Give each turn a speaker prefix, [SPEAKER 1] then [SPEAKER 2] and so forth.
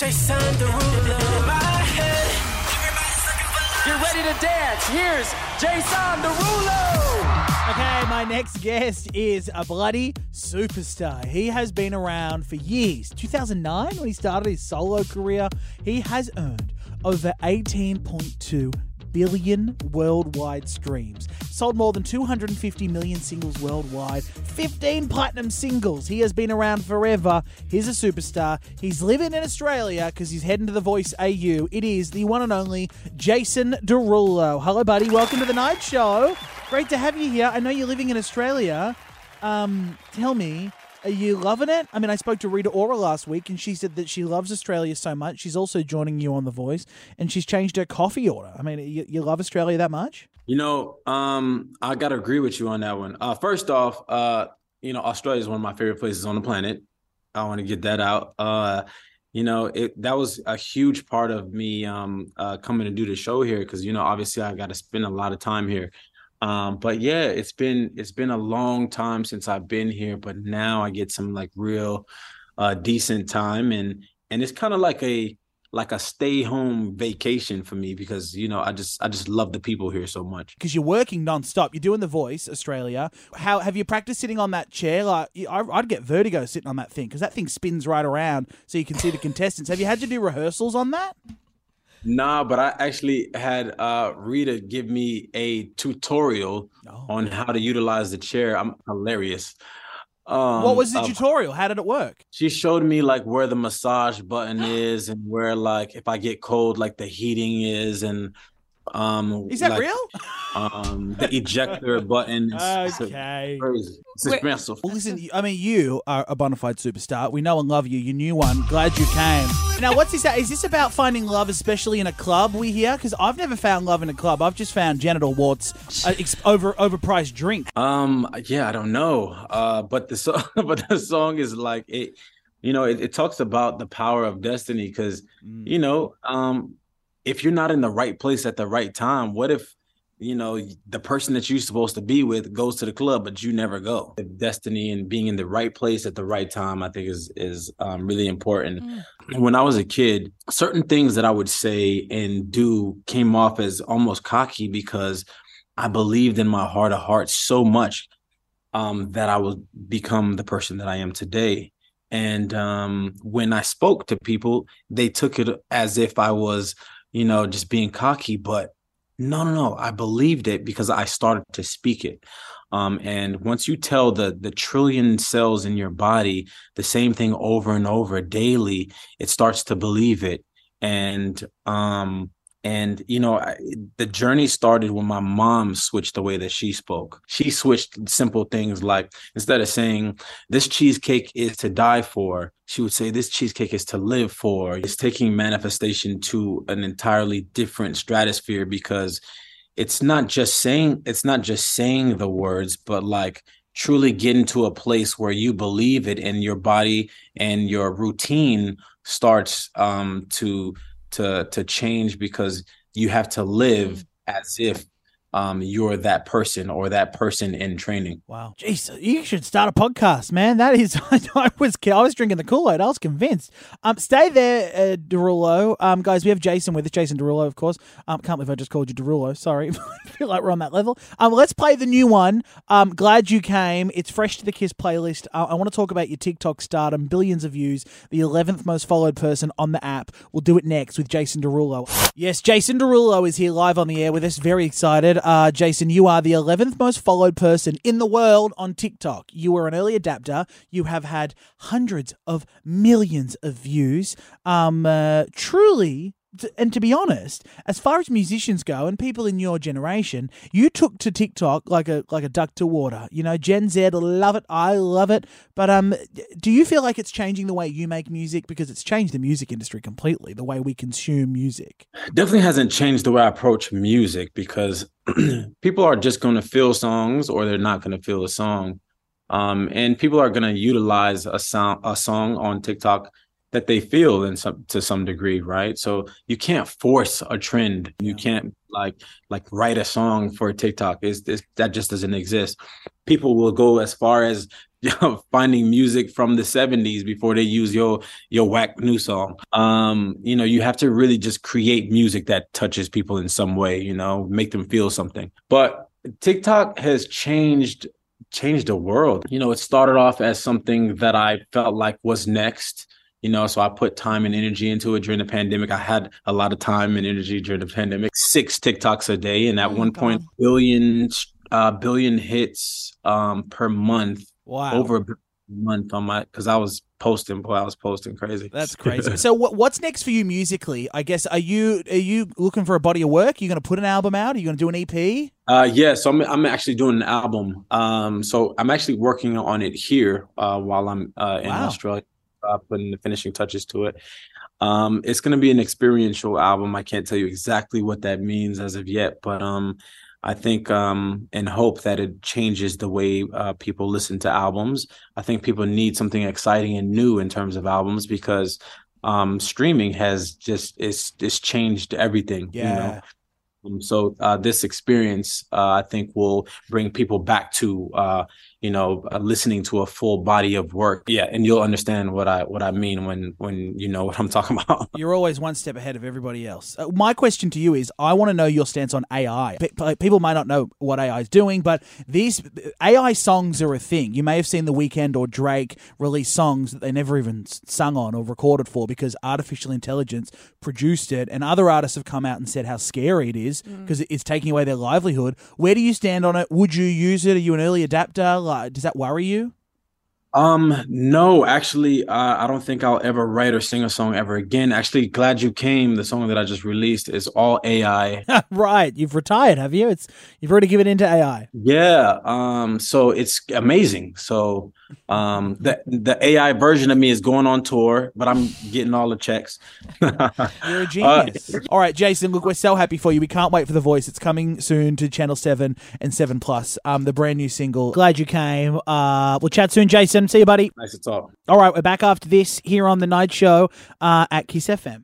[SPEAKER 1] Jason Derulo. My head. Get ready to dance. Here's Jason Derulo.
[SPEAKER 2] Okay, my next guest is a bloody superstar. He has been around for years. 2009, when he started his solo career, he has earned over 18.2 billion worldwide streams. Sold more than 250 million singles worldwide, 15 platinum singles. He has been around forever. He's a superstar. He's living in Australia because he's heading to the Voice AU. It is the one and only Jason Derulo. Hello, buddy. Welcome to the night show. Great to have you here. I know you're living in Australia. Um, tell me, are you loving it? I mean, I spoke to Rita Ora last week, and she said that she loves Australia so much. She's also joining you on The Voice, and she's changed her coffee order. I mean, you, you love Australia that much?
[SPEAKER 3] You know, um, I gotta agree with you on that one. Uh, first off, uh, you know, Australia is one of my favorite places on the planet. I want to get that out. Uh, you know, it that was a huge part of me um, uh, coming to do the show here because you know, obviously, I got to spend a lot of time here. Um, but yeah, it's been it's been a long time since I've been here, but now I get some like real uh decent time and and it's kind of like a like a stay home vacation for me because you know I just I just love the people here so much.
[SPEAKER 2] Because you're working nonstop. You're doing The Voice Australia. How have you practiced sitting on that chair? Like I, I'd get vertigo sitting on that thing because that thing spins right around so you can see the contestants. Have you had to do rehearsals on that?
[SPEAKER 3] Nah, but I actually had uh, Rita give me a tutorial
[SPEAKER 2] Oh.
[SPEAKER 3] on how to utilize the chair. I'm hilarious. Um,
[SPEAKER 2] what was the
[SPEAKER 3] uh,
[SPEAKER 2] tutorial? How did it work?
[SPEAKER 3] She showed me like where the massage button is and where like if I get cold, like the heating is and um
[SPEAKER 2] Is that
[SPEAKER 3] like,
[SPEAKER 2] real?
[SPEAKER 3] Um the ejector button. It's,
[SPEAKER 2] Okay.
[SPEAKER 3] crazy. It's
[SPEAKER 2] Wait,
[SPEAKER 3] expensive.
[SPEAKER 2] Well, listen, I mean, you are a bona fide superstar. We know and love you. You new one. Glad you came. Now, what's this? Is this about finding love, especially in a club? We hear because I've never found love in a club. I've just found genital warts, uh, ex- over overpriced drink.
[SPEAKER 3] Um, yeah, I don't know. Uh, but the song, but the song is like it. You know, it, it talks about the power of destiny because you know, um, if you're not in the right place at the right time, what if you know the person that you're supposed to be with goes to the club, but you never go? The destiny and being in the right place at the right time, I think, is is um, really important. When I was a kid, certain things that I would say and do came off as almost cocky because I believed in my heart of hearts so much um, that I would become the person that I am today. And um, when I spoke to people, they took it as if I was, you know, just being cocky. But no, no, no. I believed it because I started to speak it. Um, and once you tell the the trillion cells in your body the same thing over and over daily, it starts to believe it. And um, and you know, I, the journey started when my mom switched the way that she spoke. She switched simple things like instead of saying this cheesecake is to die for, she would say this cheesecake is to live for. It's taking manifestation to an entirely different stratosphere because it's not just saying it's not just saying the words, but like truly getting to a place where you believe it and your body and your routine starts um to to to change because you have to live mm. as if um you're that person or that person in training.
[SPEAKER 2] Wow, jeez, you should start a podcast, man. That is, I was, I was drinking the Kool Aid. I was convinced. Um, stay there, uh, Derulo. Um, guys, we have Jason with us. Jason Derulo, of course. Um, can't believe I just called you Derulo. Sorry, I feel like we're on that level. Um, let's play the new one. Um, glad you came. It's fresh to the Kiss playlist. Uh, I want to talk about your TikTok stardom, billions of views, the eleventh most followed person on the app. We'll do it next with Jason Derulo. Yes, Jason Derulo is here live on the air with us. Very excited. Uh, Jason, you are the 11th most followed person in the world on TikTok. You were an early adapter. You have had hundreds of millions of views. Um, uh, truly. And to be honest, as far as musicians go and people in your generation, you took to TikTok like a like a duck to water. You know, Gen Z love it. I love it. But um, do you feel like it's changing the way you make music because it's changed the music industry completely, the way we consume music?
[SPEAKER 3] definitely hasn't changed the way I approach music because people are just going to feel songs or they're not going to feel a song. Um, and people are going to utilize a sound, a song on TikTok that they feel in some to some degree, right? So you can't force a trend. You can't like like write a song for TikTok. Is this that just doesn't exist. People will go as far as you know, finding music from the 70s before they use your your whack new song. Um, you know, you have to really just create music that touches people in some way, you know, make them feel something. But TikTok has changed changed the world. You know, it started off as something that I felt like was next you know so i put time and energy into it during the pandemic. I had a lot of time and energy during the pandemic six tiktoks a day and at oh one God. point billion uh billion hits um per month
[SPEAKER 2] wow.
[SPEAKER 3] over a month on my because i was posting boy i was posting crazy.
[SPEAKER 2] That's crazy. So what, what's next for you musically? I guess are you are you looking for a body of work? Are you going to put an album out? Are you going to do an ep
[SPEAKER 3] uh yeah so i'm, I'm actually doing an album. Um so i'm actually working on it here uh while i'm uh in wow. australia uh, putting the finishing touches to it. Um, it's going to be an experiential album. I can't tell you exactly what that means as of yet, but um, I think um, and hope that it changes the way uh, people listen to albums. I think people need something exciting and new in terms of albums because um, streaming has just it's it's changed everything.
[SPEAKER 2] Yeah. You know?
[SPEAKER 3] Um, so uh, this experience, uh, I think, will bring people back to uh, you know uh, listening to a full body of work. Yeah and you'll understand what i what i mean when when you know what i'm talking about.
[SPEAKER 2] You're always one step ahead of everybody else. Uh, my question to you is i want to know your stance on ai people may not know what ai is doing but these ai songs are a thing. You may have seen the Weeknd or drake release songs that they never even sung on or recorded for because artificial intelligence produced it and other artists have come out and said how scary it is because mm. it's taking away their livelihood where do you stand on it would you use it are you an early adapter Like, does that worry you?
[SPEAKER 3] Um, no, actually, uh, I don't think I'll ever write or sing a song ever again. Actually, glad you came. The song that I just released is all AI.
[SPEAKER 2] right, you've retired, have you? It's you've already given into AI.
[SPEAKER 3] Yeah. Um. So it's amazing. So um, the the AI version of me is going on tour, but I'm getting all the checks.
[SPEAKER 2] You're a genius. Uh, all right, Jason. Look, we're so happy for you. We can't wait for the voice. It's coming soon to Channel Seven and Seven Plus. Um, the brand new single. Glad you came. Uh, we'll chat soon, Jason. See you, buddy.
[SPEAKER 3] Nice to talk.
[SPEAKER 2] All right, we're back after this here on the night show uh, at Kiss FM.